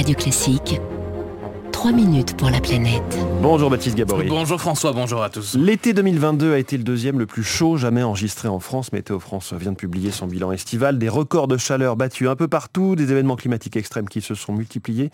Radio Classique, 3 minutes pour la planète. Bonjour Baptiste Gabory. Bonjour François, bonjour à tous. L'été 2022 a été le deuxième le plus chaud jamais enregistré en France. Météo France vient de publier son bilan estival. Des records de chaleur battus un peu partout, des événements climatiques extrêmes qui se sont multipliés.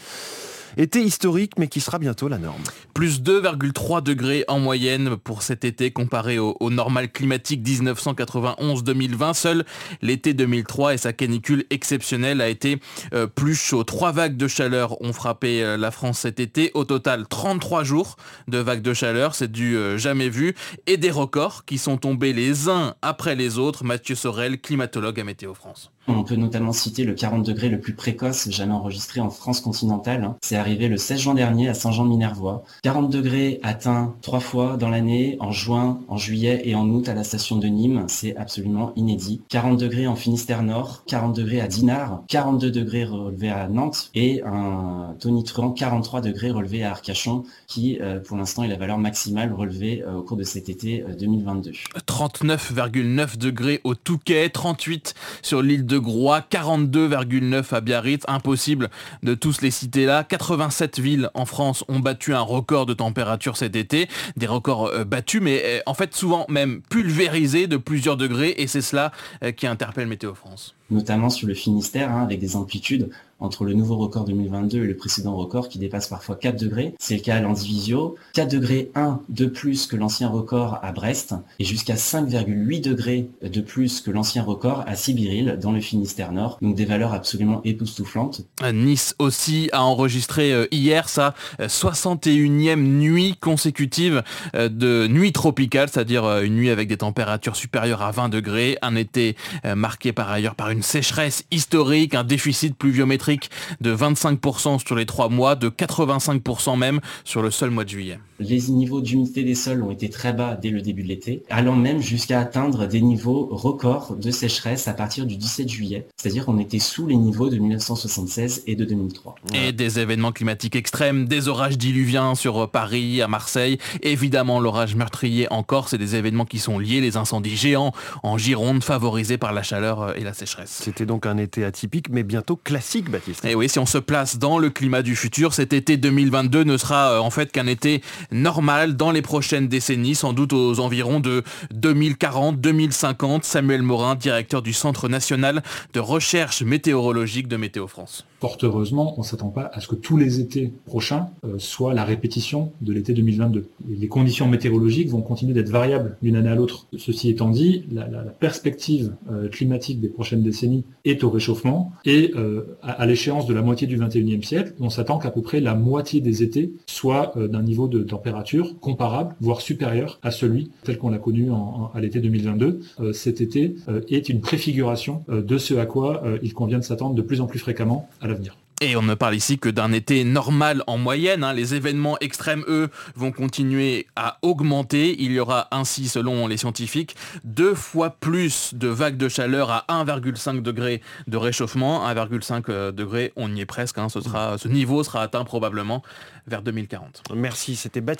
Été historique, mais qui sera bientôt la norme. Plus 2,3 degrés en moyenne pour cet été comparé au, normal climatique 1991-2020. Seul l'été 2003 et sa canicule exceptionnelle a été euh, plus chaud. Trois vagues de chaleur ont frappé euh, la France cet été. Au total, 33 jours de vagues de chaleur, c'est du euh, jamais vu. Et des records qui sont tombés les uns après les autres. Mathieu Sorel, climatologue à Météo France. On peut notamment citer le 40 degrés le plus précoce jamais enregistré en France continentale. C'est arrivé le 16 juin dernier à Saint-Jean-de-Minervois. 40 degrés atteints trois fois dans l'année, en juin, en juillet et en août à la station de Nîmes. C'est absolument inédit. 40 degrés en Finistère Nord, 40 degrés à Dinard, 42 degrés relevés à Nantes et un tonitruant 43 degrés relevé à Arcachon qui, euh, pour l'instant, est la valeur maximale relevée euh, au cours de cet été 2022. 39,9 degrés au Touquet, 38 sur l'île de Groix, 42,9 à Biarritz, impossible de tous les citer là. 87 villes en France ont battu un record de température cet été, des records euh, battus, mais euh, en fait souvent même pulvérisés de plusieurs degrés, et c'est cela euh, qui interpelle Météo France notamment sur le Finistère, hein, avec des amplitudes entre le nouveau record 2022 et le précédent record qui dépasse parfois 4 degrés. C'est le cas à l'Andivisio. 4 degrés 1 de plus que l'ancien record à Brest et jusqu'à 5,8 degrés de plus que l'ancien record à Sibiril dans le Finistère Nord. Donc des valeurs absolument époustouflantes. Nice aussi a enregistré euh, hier sa 61e euh, nuit consécutive euh, de nuit tropicale, c'est-à-dire une nuit avec des températures supérieures à 20 degrés. Un été marqué par ailleurs par une une sécheresse historique, un déficit pluviométrique de 25% sur les trois mois, de 85% même sur le seul mois de juillet. Les niveaux d'humidité des sols ont été très bas dès le début de l'été, allant même jusqu'à atteindre des niveaux records de sécheresse à partir du 17 juillet. C'est-à-dire qu'on était sous les niveaux de 1976 et de 2003. Et des événements climatiques extrêmes, des orages diluviens sur Paris, à Marseille, évidemment l'orage meurtrier en Corse et des événements qui sont liés, les incendies géants en Gironde favorisés par la chaleur et la sécheresse. C'était donc un été atypique, mais bientôt classique, Baptiste. Et eh oui, si on se place dans le climat du futur, cet été 2022 ne sera euh, en fait qu'un été normal dans les prochaines décennies, sans doute aux environs de 2040-2050. Samuel Morin, directeur du Centre national de recherche météorologique de Météo France. Fort heureusement, on ne s'attend pas à ce que tous les étés prochains euh, soient la répétition de l'été 2022. les conditions météorologiques vont continuer d'être variables d'une année à l'autre. Ceci étant dit, la, perspective euh, climatique des prochaines décennies est au réchauffement et euh, à, l'échéance de la moitié du 21e siècle, on s'attend qu'à peu près la moitié des étés soient d'un niveau de température comparable, voire supérieur à celui tel qu'on l'a connu à l'été 2022. cet été est une préfiguration de ce à quoi il convient de s'attendre de plus en plus fréquemment l'avenir. Et on ne parle ici que d'un été normal en moyenne. Hein. Les événements extrêmes, eux, vont continuer à augmenter. Il y aura ainsi, selon les scientifiques, deux fois plus de vagues de chaleur à 1,5 degré de réchauffement. 1,5 euh, degré, on y est presque. Hein. Ce, niveau sera atteint probablement vers 2040. Merci, c'était Baptiste.